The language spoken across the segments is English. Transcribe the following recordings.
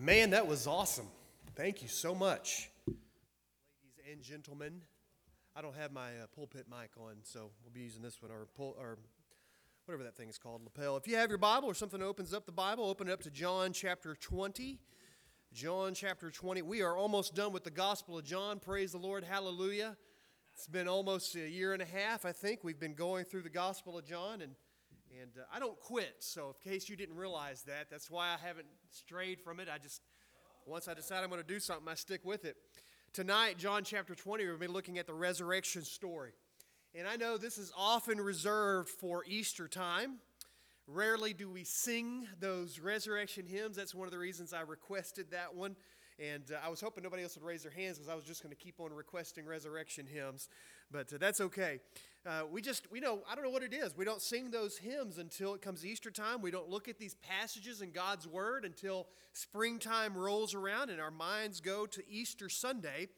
Man, that was awesome. Thank you so much. Ladies and gentlemen, I don't have my uh, pulpit mic on, so we'll be using this one or pull or whatever that thing is called, lapel. If you have your Bible or something opens up the Bible, open it up to John chapter 20. John chapter 20. We are almost done with the Gospel of John. Praise the Lord. Hallelujah. It's been almost a year and a half, I think. We've been going through the Gospel of John, and, and uh, I don't quit. So, in case you didn't realize that, that's why I haven't strayed from it. I just, once I decide I'm going to do something, I stick with it. Tonight, John chapter 20, we've been looking at the resurrection story. And I know this is often reserved for Easter time. Rarely do we sing those resurrection hymns. That's one of the reasons I requested that one. And uh, I was hoping nobody else would raise their hands because I was just going to keep on requesting resurrection hymns, but uh, that's okay. Uh, we just, we know, I don't know what it is. We don't sing those hymns until it comes Easter time. We don't look at these passages in God's Word until springtime rolls around and our minds go to Easter Sunday.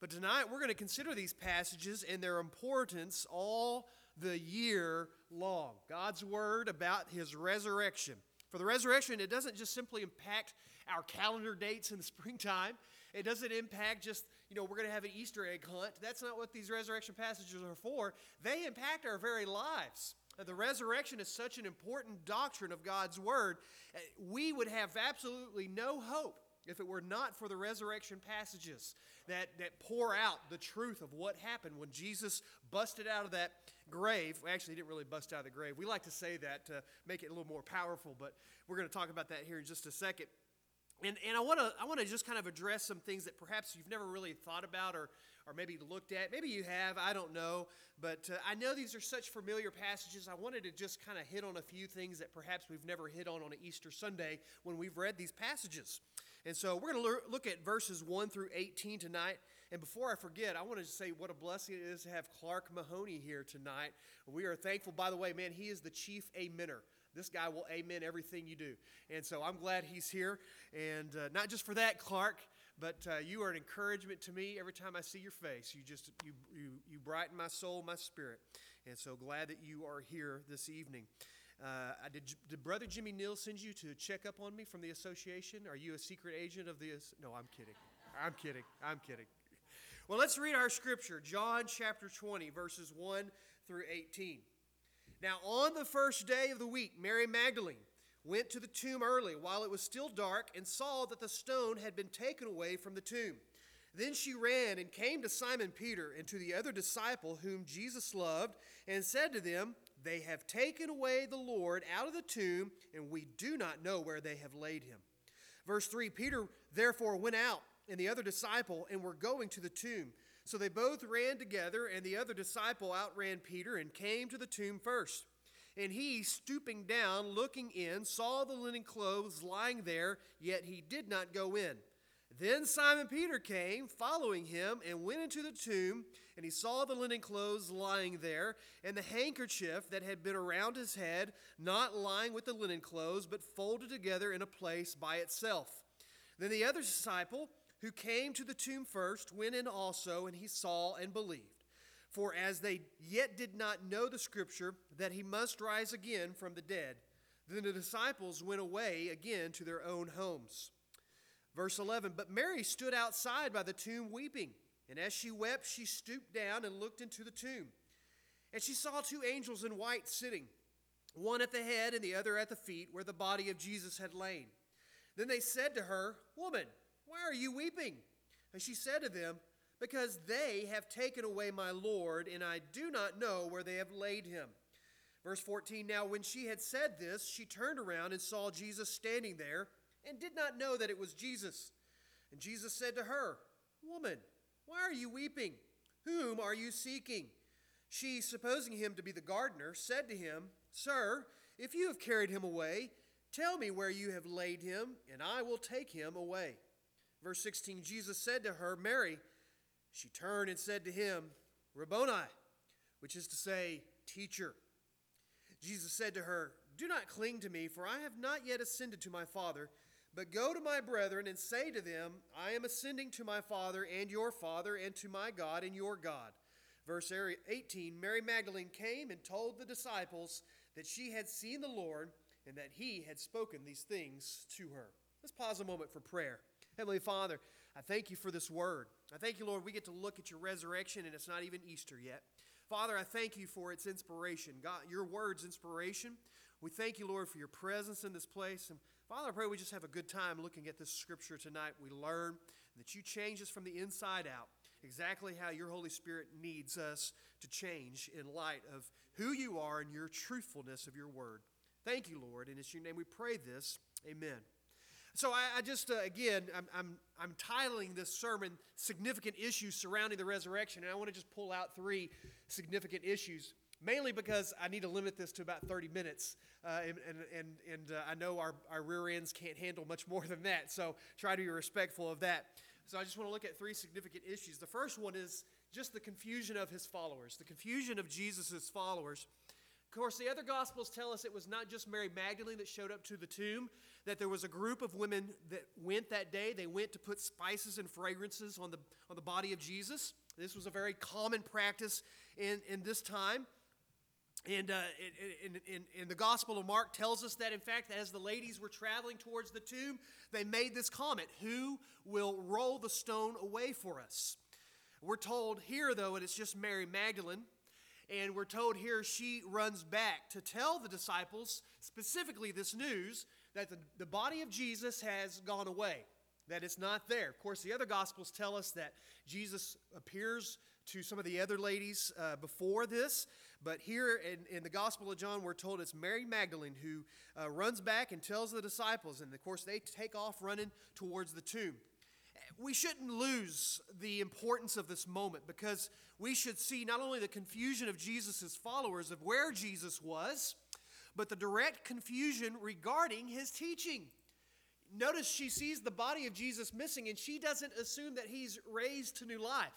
But tonight we're going to consider these passages and their importance all the year long. God's Word about His resurrection. For the resurrection, it doesn't just simply impact our calendar dates in the springtime. It doesn't impact just, you know, we're going to have an Easter egg hunt. That's not what these resurrection passages are for. They impact our very lives. The resurrection is such an important doctrine of God's Word. Uh, we would have absolutely no hope if it were not for the resurrection passages that, that pour out the truth of what happened when Jesus busted out of that grave. Actually, he didn't really bust out of the grave. We like to say that to make it a little more powerful, but we're going to talk about that here in just a second. And, and I want to I want to just kind of address some things that perhaps you've never really thought about or or maybe looked at. Maybe you have, I don't know. But uh, I know these are such familiar passages. I wanted to just kind of hit on a few things that perhaps we've never hit on on an Easter Sunday when we've read these passages. And so we're going to look at verses 1 through 18 tonight. And before I forget, I want to say what a blessing it is to have Clark Mahoney here tonight. We are thankful, by the way, man, he is the chief amener. This guy will amen everything you do. And so I'm glad he's here. And uh, not just for that, Clark, but uh, you are an encouragement to me every time I see your face. You just, you, you, you brighten my soul, my spirit. And so glad that you are here this evening. Uh, did, did Brother Jimmy Neal send you to check up on me from the association? Are you a secret agent of the? No, I'm kidding. I'm kidding. I'm kidding. Well, let's read our scripture, John chapter 20, verses 1 through 18. Now, on the first day of the week, Mary Magdalene went to the tomb early while it was still dark and saw that the stone had been taken away from the tomb. Then she ran and came to Simon Peter and to the other disciple whom Jesus loved and said to them, they have taken away the Lord out of the tomb, and we do not know where they have laid him. Verse 3 Peter therefore went out, and the other disciple, and were going to the tomb. So they both ran together, and the other disciple outran Peter and came to the tomb first. And he, stooping down, looking in, saw the linen clothes lying there, yet he did not go in. Then Simon Peter came, following him, and went into the tomb, and he saw the linen clothes lying there, and the handkerchief that had been around his head, not lying with the linen clothes, but folded together in a place by itself. Then the other disciple, who came to the tomb first, went in also, and he saw and believed. For as they yet did not know the scripture that he must rise again from the dead, then the disciples went away again to their own homes. Verse 11 But Mary stood outside by the tomb weeping. And as she wept, she stooped down and looked into the tomb. And she saw two angels in white sitting, one at the head and the other at the feet, where the body of Jesus had lain. Then they said to her, Woman, why are you weeping? And she said to them, Because they have taken away my Lord, and I do not know where they have laid him. Verse 14 Now, when she had said this, she turned around and saw Jesus standing there and did not know that it was Jesus. And Jesus said to her, Woman, why are you weeping? Whom are you seeking? She, supposing him to be the gardener, said to him, Sir, if you have carried him away, tell me where you have laid him, and I will take him away. Verse 16 Jesus said to her, Mary. She turned and said to him, Rabboni, which is to say, Teacher. Jesus said to her, Do not cling to me, for I have not yet ascended to my Father. But go to my brethren and say to them, I am ascending to my Father and your Father, and to my God and your God. Verse 18 Mary Magdalene came and told the disciples that she had seen the Lord and that he had spoken these things to her. Let's pause a moment for prayer. Heavenly Father, I thank you for this word. I thank you, Lord, we get to look at your resurrection and it's not even Easter yet. Father, I thank you for its inspiration. God, your word's inspiration. We thank you, Lord, for your presence in this place. And Father, I pray we just have a good time looking at this scripture tonight. We learn that you change us from the inside out, exactly how your Holy Spirit needs us to change in light of who you are and your truthfulness of your word. Thank you, Lord, and it's your name we pray this. Amen. So I, I just, uh, again, I'm, I'm, I'm titling this sermon Significant Issues Surrounding the Resurrection, and I want to just pull out three significant issues mainly because I need to limit this to about 30 minutes. Uh, and and, and, uh, I know our, our rear ends can't handle much more than that, so try to be respectful of that. So I just want to look at three significant issues. The first one is just the confusion of his followers, the confusion of Jesus' followers. Of course, the other Gospels tell us it was not just Mary Magdalene that showed up to the tomb, that there was a group of women that went that day. They went to put spices and fragrances on the, on the body of Jesus. This was a very common practice in, in this time. And, uh, in, in, in, the Gospel of Mark tells us that, in fact, as the ladies were traveling towards the tomb, they made this comment Who will roll the stone away for us? We're told here, though, that it's just Mary Magdalene. And we're told here she runs back to tell the disciples, specifically this news, that the, the body of Jesus has gone away, that it's not there. Of course, the other Gospels tell us that Jesus appears to some of the other ladies uh, before this, but here in, in, the Gospel of John, we're told it's Mary Magdalene who uh, runs back and tells the disciples, and of course, they take off running towards the tomb we shouldn't lose the importance of this moment because we should see not only the confusion of Jesus' followers of where Jesus was, but the direct confusion regarding his teaching. Notice she sees the body of Jesus missing and she doesn't assume that he's raised to new life,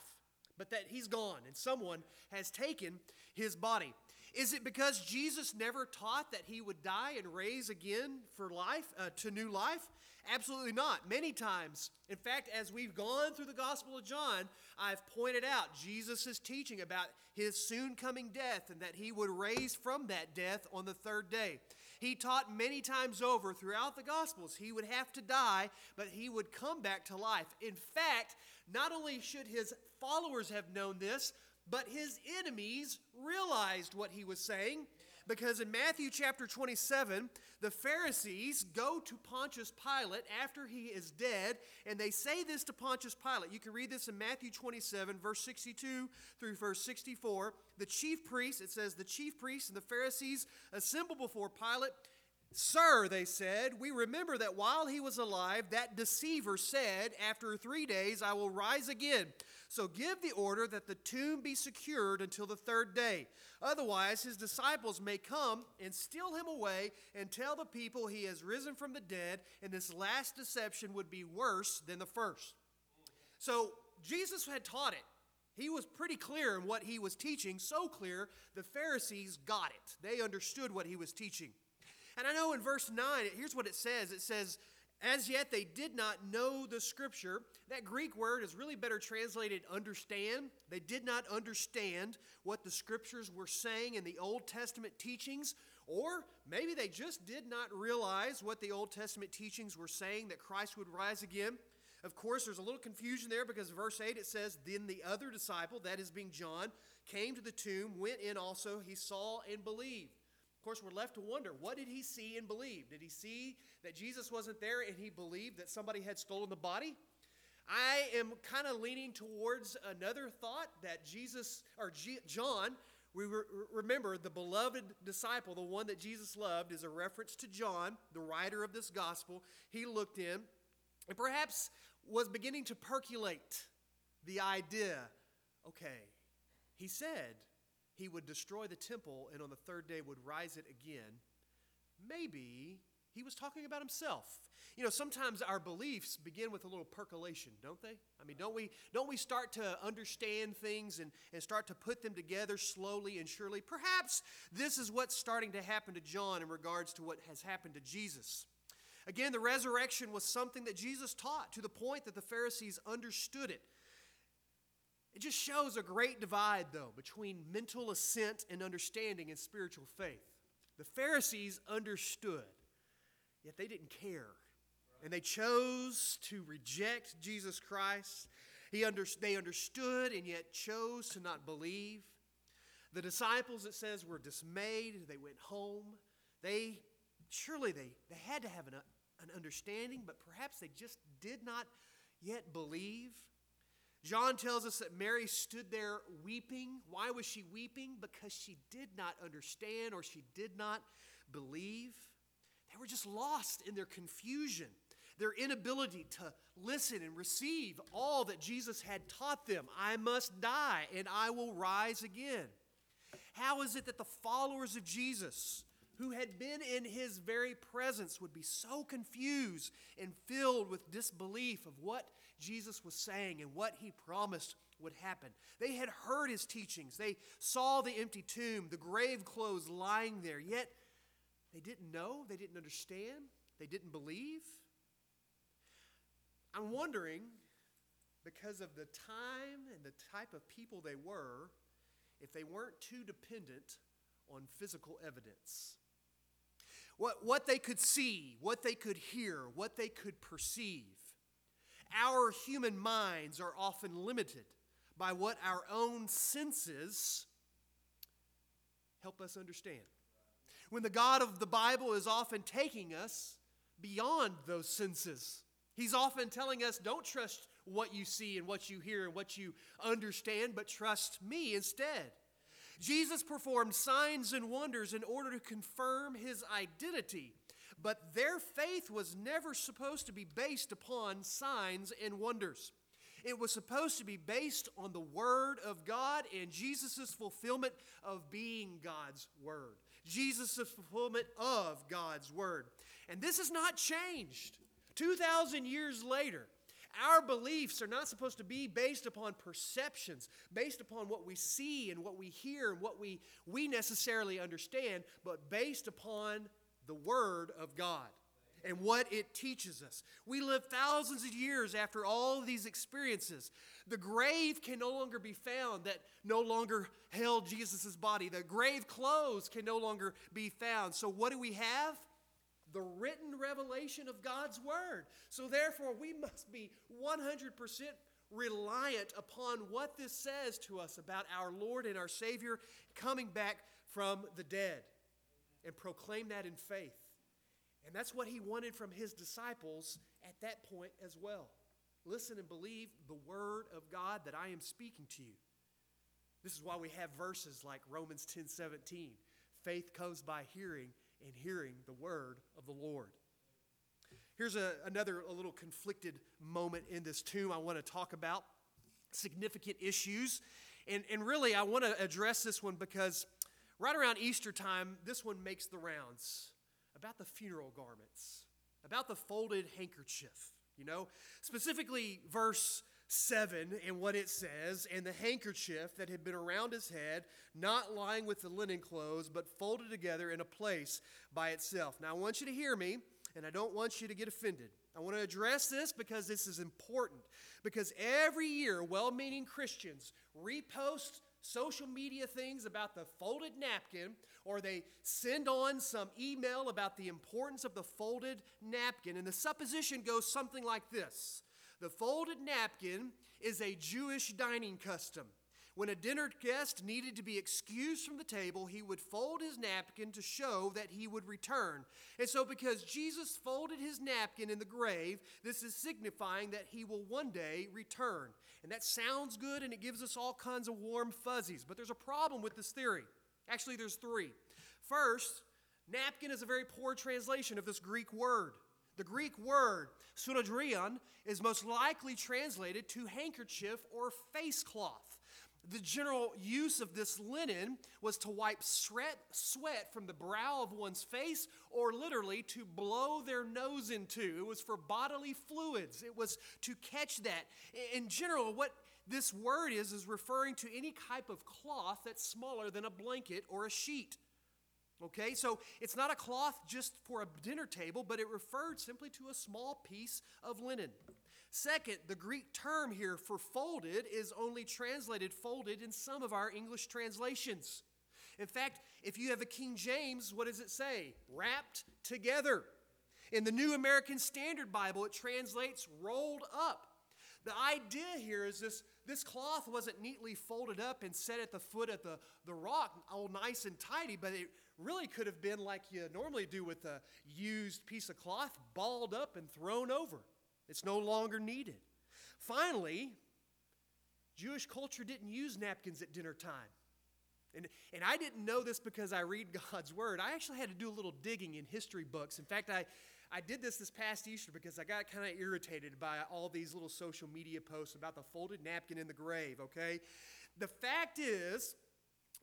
but that he's gone and someone has taken his body. Is it because Jesus never taught that he would die and raise again for life, uh, to new life? Absolutely not. Many times, in fact, as we've gone through the Gospel of John, I've pointed out Jesus' teaching about his soon coming death and that he would raise from that death on the third day. He taught many times over throughout the Gospels he would have to die, but he would come back to life. In fact, not only should his followers have known this, but his enemies realized what he was saying because in Matthew chapter 27, the Pharisees go to Pontius Pilate after he is dead, and they say this to Pontius Pilate. You can read this in Matthew 27, verse 62 through verse 64. The chief priests, it says, the chief priests and the Pharisees assemble before Pilate. Sir, they said, we remember that while he was alive, that deceiver said, After three days I will rise again. So give the order that the tomb be secured until the third day. Otherwise, his disciples may come and steal him away and tell the people he has risen from the dead, and this last deception would be worse than the first. So Jesus had taught it. He was pretty clear in what he was teaching, so clear the Pharisees got it. They understood what he was teaching. And I know in verse 9, here's what it says it says, as yet they did not know the scripture. That Greek word is really better translated understand. They did not understand what the scriptures were saying in the Old Testament teachings, or maybe they just did not realize what the Old Testament teachings were saying that Christ would rise again. Of course, there's a little confusion there because verse 8 it says, Then the other disciple, that is being John, came to the tomb, went in also, he saw and believed course, we're left to wonder what did he see and believe? Did he see that Jesus wasn't there and he believed that somebody had stolen the body? I am kind of leaning towards another thought that Jesus, or G, John, we re- remember the beloved disciple, the one that Jesus loved, is a reference to John, the writer of this gospel. He looked in and perhaps was beginning to percolate the idea okay, he said, he would destroy the temple and on the third day would rise it again, maybe he was talking about himself. You know, sometimes our beliefs begin with a little percolation, don't they? I mean, don't we, don't we start to understand things and, and start to put them together slowly and surely? Perhaps this is what's starting to happen to John in regards to what has happened to Jesus. Again, the resurrection was something that Jesus taught to the point that the Pharisees understood it. It just shows a great divide, though, between mental assent and understanding and spiritual faith. The Pharisees understood, yet they didn't care. And they chose to reject Jesus Christ. He under, they understood and yet chose to not believe. The disciples, it says, were dismayed. They went home. They surely they, they had to have an, an understanding, but perhaps they just did not yet believe. John tells us that Mary stood there weeping. Why was she weeping? Because she did not understand or she did not believe. They were just lost in their confusion, their inability to listen and receive all that Jesus had taught them. I must die and I will rise again. How is it that the followers of Jesus, who had been in his very presence, would be so confused and filled with disbelief of what Jesus was saying and what he promised would happen? They had heard his teachings, they saw the empty tomb, the grave clothes lying there, yet they didn't know, they didn't understand, they didn't believe. I'm wondering, because of the time and the type of people they were, if they weren't too dependent on physical evidence. What, what they could see, what they could hear, what they could perceive. Our human minds are often limited by what our own senses help us understand. When the God of the Bible is often taking us beyond those senses, He's often telling us don't trust what you see and what you hear and what you understand, but trust me instead. Jesus performed signs and wonders in order to confirm his identity, but their faith was never supposed to be based upon signs and wonders. It was supposed to be based on the Word of God and Jesus' fulfillment of being God's Word. Jesus' fulfillment of God's Word. And this has not changed. 2,000 years later, our beliefs are not supposed to be based upon perceptions, based upon what we see and what we hear and what we, we necessarily understand, but based upon the Word of God and what it teaches us. We live thousands of years after all of these experiences. The grave can no longer be found that no longer held Jesus' body. The grave clothes can no longer be found. So, what do we have? the written revelation of God's Word. So, therefore, we must be 100% reliant upon what this says to us about our Lord and our Savior coming back from the dead and proclaim that in faith. And that's what he wanted from his disciples at that point as well. Listen and believe the word of God that I am speaking to you. This is why we have verses like Romans 10 17. Faith comes by hearing, and hearing the word of the Lord. Here's a, another a little conflicted moment in this tomb I want to talk about significant issues. And, and really, I want to address this one because right around Easter time, this one makes the rounds about the funeral garments, about the folded handkerchief. You know, specifically verse 7 and what it says, and the handkerchief that had been around his head, not lying with the linen clothes, but folded together in a place by itself. Now, I want you to hear me, and I don't want you to get offended. I want to address this because this is important. Because every year, well meaning Christians repost social media things about the folded napkin, or they send on some email about the importance of the folded napkin. And the supposition goes something like this the folded napkin is a Jewish dining custom. When a dinner guest needed to be excused from the table, he would fold his napkin to show that he would return. And so, because Jesus folded his napkin in the grave, this is signifying that he will one day return. And that sounds good and it gives us all kinds of warm fuzzies. But there's a problem with this theory. Actually, there's three. First, napkin is a very poor translation of this Greek word. The Greek word soudarion is most likely translated to handkerchief or face cloth. The general use of this linen was to wipe sweat, from the brow of one's face or literally to blow their nose into. It was for bodily fluids, it was to catch that. In general, what this word is, is referring to any type of cloth that's smaller than a blanket or a sheet. Okay, so it's not a cloth just for a dinner table, but it referred simply to a small piece of linen. Second, the Greek term here for folded is only translated folded in some of our English translations. In fact, if you have a King James, what does it say? Wrapped together. In the New American Standard Bible, it translates rolled up. The idea here is this, this cloth wasn't neatly folded up and set at the foot of the, the rock, all nice and tidy, but it really could have been like you normally do with a used piece of cloth, balled up and thrown over. It's no longer needed. Finally, Jewish culture didn't use napkins at dinner time. And, and I didn't know this because I read God's Word. I actually had to do a little digging in history books. In fact, I, I did this this past Easter because I got kind of irritated by all these little social media posts about the folded napkin in the grave, okay? The fact is,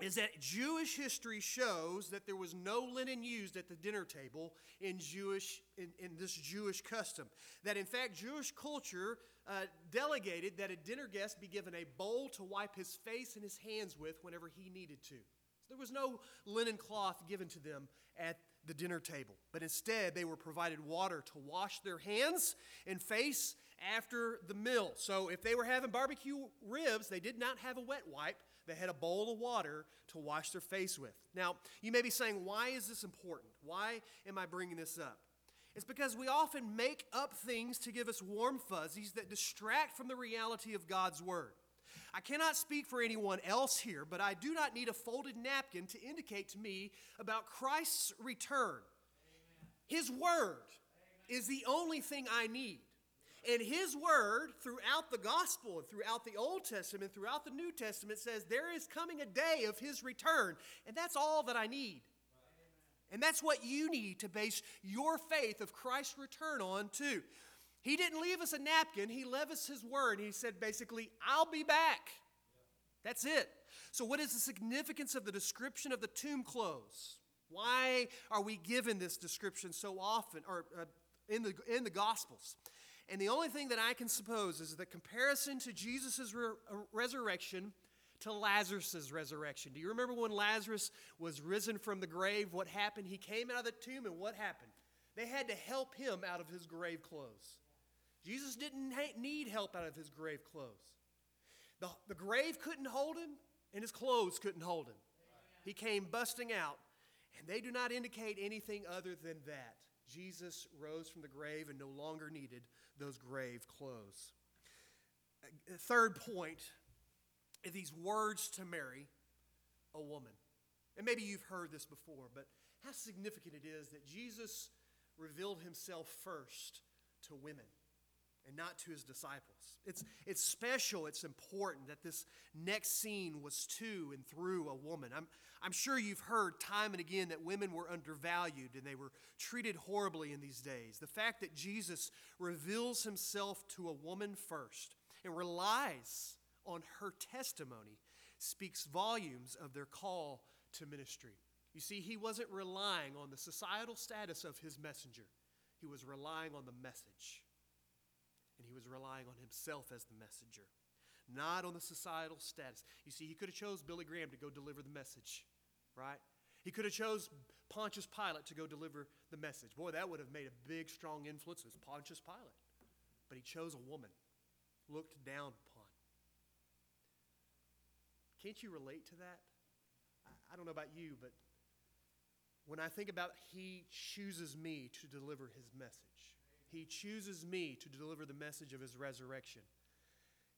is that Jewish history shows that there was no linen used at the dinner table in Jewish in, in this Jewish custom. That in fact Jewish culture uh, delegated that a dinner guest be given a bowl to wipe his face and his hands with whenever he needed to. So there was no linen cloth given to them at the dinner table, but instead they were provided water to wash their hands and face after the meal. So if they were having barbecue ribs, they did not have a wet wipe they had a bowl of water to wash their face with. Now, you may be saying, why is this important? Why am I bringing this up? It's because we often make up things to give us warm fuzzies that distract from the reality of God's Word. I cannot speak for anyone else here, but I do not need a folded napkin to indicate to me about Christ's return. Amen. His Word Amen. is the only thing I need. And his word throughout the gospel and throughout the Old Testament, throughout the New Testament says there is coming a day of his return. And that's all that I need. And that's what you need to base your faith of Christ's return on, too. He didn't leave us a napkin, he left us his word. He said basically, I'll be back. That's it. So, what is the significance of the description of the tomb clothes? Why are we given this description so often, or uh, in the in the Gospels? And the only thing that I can suppose is the comparison to Jesus' re- uh, resurrection to Lazarus' resurrection. Do you remember when Lazarus was risen from the grave? What happened? He came out of the tomb, and what happened? They had to help him out of his grave clothes. Jesus didn't ha- need help out of his grave clothes. The, the grave couldn't hold him, and his clothes couldn't hold him. He came busting out, and they do not indicate anything other than that. Jesus rose from the grave and no longer needed those grave clothes. Third point these words to Mary, a woman. And maybe you've heard this before, but how significant it is that Jesus revealed himself first to women and not to his disciples. It's, it's special, it's important that this next scene was to and through a woman. I'm, I'm sure you've heard time and again that women were undervalued and they were treated horribly in these days. The fact that Jesus reveals himself to a woman first and relies on her testimony speaks volumes of their call to ministry. You see, he wasn't relying on the societal status of his messenger, he was relying on the message he was relying on himself as the messenger, not on the societal status. You see, he could have chose Billy Graham to go deliver the message, right? He could have chose Pontius Pilate to go deliver the message. Boy, that would have made a big, strong influence as Pontius Pilate. But he chose a woman, looked down upon. Can't you relate to that? I don't know about you, but when I think about he chooses me to deliver his message, he chooses me to deliver the message of His resurrection.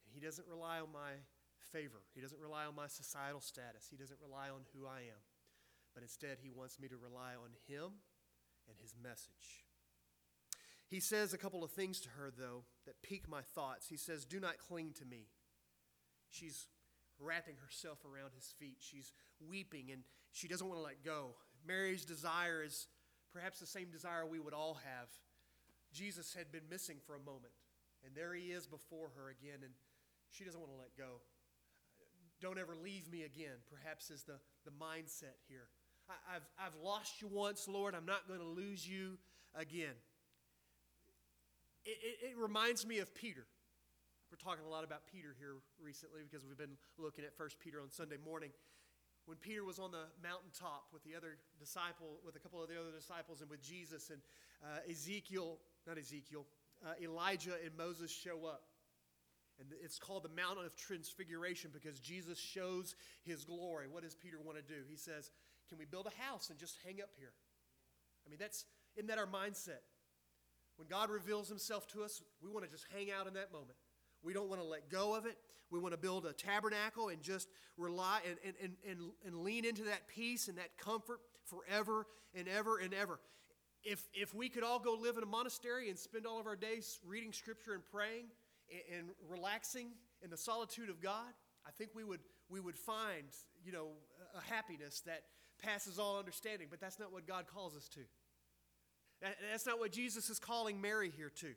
And He doesn't rely on my favor, He doesn't rely on my societal status, He doesn't rely on who I am. But instead, He wants me to rely on Him and His message. He says a couple of things to her, though, that pique my thoughts. He says, Do not cling to me. She's wrapping herself around his feet. She's weeping and she doesn't want to let go. Mary's desire is perhaps the same desire we would all have Jesus had been missing for a moment. And there he is before her again, and she doesn't want to let go. Don't ever leave me again, perhaps is the, the mindset here. I, have I've lost you once, Lord. I'm not going to lose you again. It, it, it reminds me of Peter. We're talking a lot about Peter here recently because we've been looking at 1 Peter on Sunday morning when Peter was on the mountaintop with the other disciple, with a couple of the other disciples, and with Jesus, and uh, Ezekiel not Ezekiel, uh, Elijah and Moses show up. And it's called the Mountain of Transfiguration because Jesus shows his glory. What does Peter want to do? He says, Can we build a house and just hang up here? I mean, that's, isn't that our mindset? When God reveals himself to us, we want to just hang out in that moment. We don't want to let go of it. We want to build a tabernacle and just rely and, and, and, and, and lean into that peace and that comfort forever and ever and ever if, if we could all go live in a monastery and spend all of our days reading scripture and praying and, and relaxing in the solitude of God, I think we would, we would find, you know, a happiness that passes all understanding. But that's not what God calls us to. That, that's not what Jesus is calling Mary here to.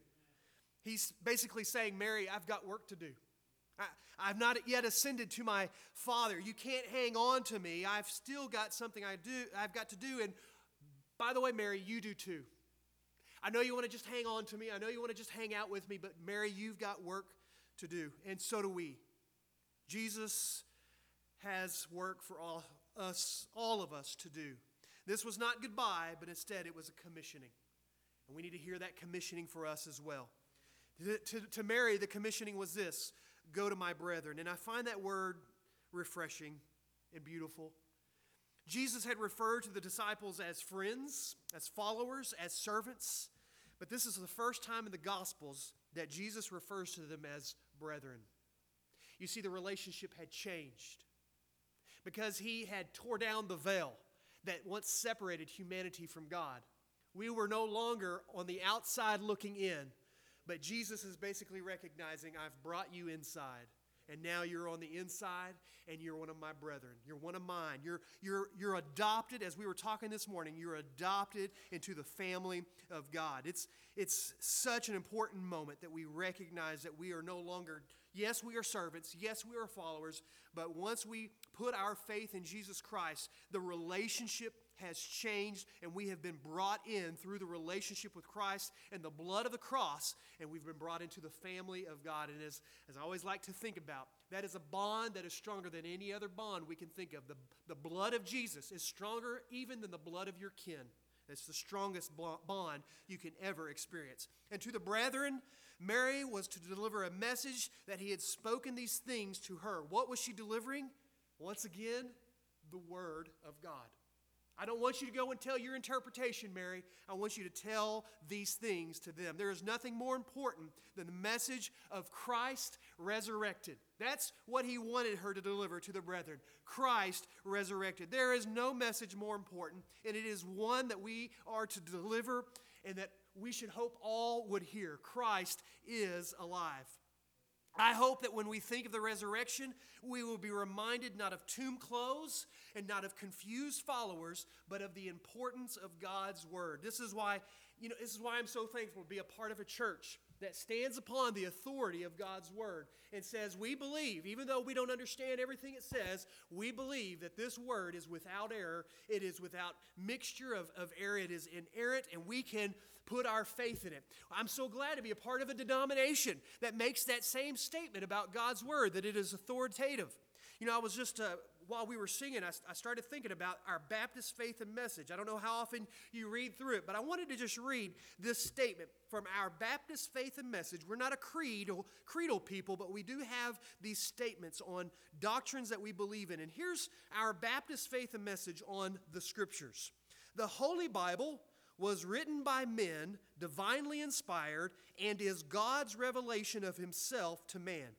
He's basically saying, Mary, I've got work to do. I, I've not yet ascended to my Father. You can't hang on to me. I've still got something I do, I've got to do. And by the way, Mary, you do too. I know you want to just hang on to me. I know you want to just hang out with me, but Mary, you've got work to do, and so do we. Jesus has work for all us, all of us to do. This was not goodbye, but instead it was a commissioning. And we need to hear that commissioning for us as well. To, to, to Mary, the commissioning was this go to my brethren. And I find that word refreshing and beautiful. Jesus had referred to the disciples as friends, as followers, as servants, but this is the first time in the Gospels that Jesus refers to them as brethren. You see, the relationship had changed because he had tore down the veil that once separated humanity from God. We were no longer on the outside looking in, but Jesus is basically recognizing, I've brought you inside. And now you're on the inside and you're one of my brethren. You're one of mine. You're, you're, you're adopted, as we were talking this morning, you're adopted into the family of God. It's, it's such an important moment that we recognize that we are no longer, yes, we are servants, yes, we are followers, but once we put our faith in Jesus Christ, the relationship has changed and we have been brought in through the relationship with Christ and the blood of the cross, and we've been brought into the family of God. And as, as I always like to think about, that is a bond that is stronger than any other bond we can think of. The, the blood of Jesus is stronger even than the blood of your kin. It's the strongest bond you can ever experience. And to the brethren, Mary was to deliver a message that he had spoken these things to her. What was she delivering? Once again, the Word of God. I don't want you to go and tell your interpretation, Mary. I want you to tell these things to them. There is nothing more important than the message of Christ resurrected. That's what he wanted her to deliver to the brethren. Christ resurrected. There is no message more important, and it is one that we are to deliver and that we should hope all would hear. Christ is alive. I hope that when we think of the resurrection, we will be reminded not of tomb clothes and not of confused followers, but of the importance of God's word. This is why, you know, this is why I'm so thankful to be a part of a church that stands upon the authority of God's word and says, We believe, even though we don't understand everything it says, we believe that this word is without error, it is without mixture of, of error, it is inerrant, and we can put our faith in it. I'm so glad to be a part of a denomination that makes that same statement about God's word, that it is authoritative. You know, I was just uh, while we were singing, I, I started thinking about our Baptist faith and message. I don't know how often you read through it, but I wanted to just read this statement from our Baptist faith and message. We're not a creedal, creedal people, but we do have these statements on doctrines that we believe in. And here's our Baptist faith and message on the scriptures. The Holy Bible was written by men, divinely inspired, and is God's revelation of himself to man.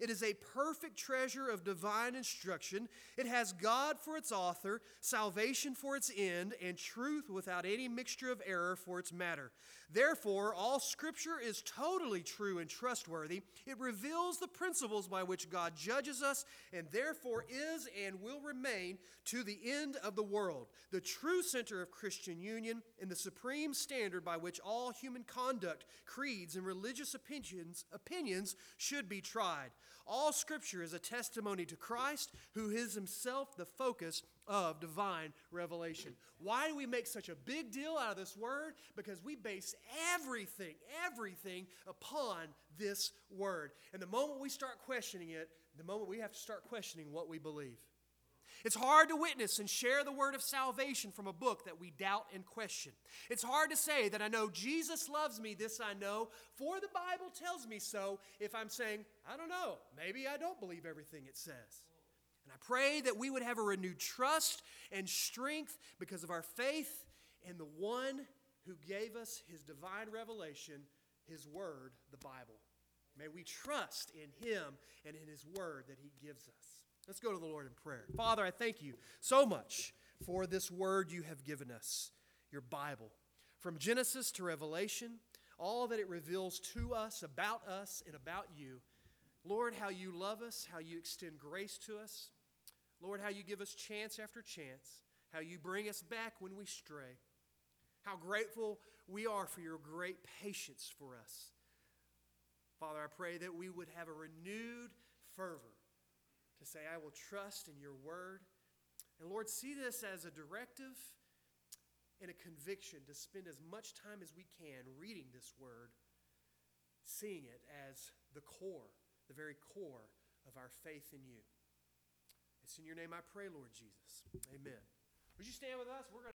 It is a perfect treasure of divine instruction. It has God for its author, salvation for its end, and truth without any mixture of error for its matter. Therefore, all Scripture is totally true and trustworthy. It reveals the principles by which God judges us, and therefore is and will remain to the end of the world, the true center of Christian union, and the supreme standard by which all human conduct, creeds, and religious opinions, opinions should be tried. All Scripture is a testimony to Christ, who is himself the focus of divine revelation. Why do we make such a big deal out of this word? Because we base everything, everything upon this word. And the moment we start questioning it, the moment we have to start questioning what we believe. It's hard to witness and share the word of salvation from a book that we doubt and question. It's hard to say that I know Jesus loves me, this I know, for the Bible tells me so, if I'm saying, I don't know, maybe I don't believe everything it says. And I pray that we would have a renewed trust and strength because of our faith in the one who gave us his divine revelation, his word, the Bible. May we trust in him and in his word that he gives us. Let's go to the Lord in prayer. Father, I thank you so much for this word you have given us, your Bible. From Genesis to Revelation, all that it reveals to us, about us, and about you. Lord, how you love us, how you extend grace to us. Lord, how you give us chance after chance, how you bring us back when we stray. How grateful we are for your great patience for us. Father, I pray that we would have a renewed fervor to say, I will trust in your word. And Lord, see this as a directive and a conviction to spend as much time as we can reading this word, seeing it as the core, the very core of our faith in you. It's in your name I pray, Lord Jesus. Amen. Would you stand with us? We're going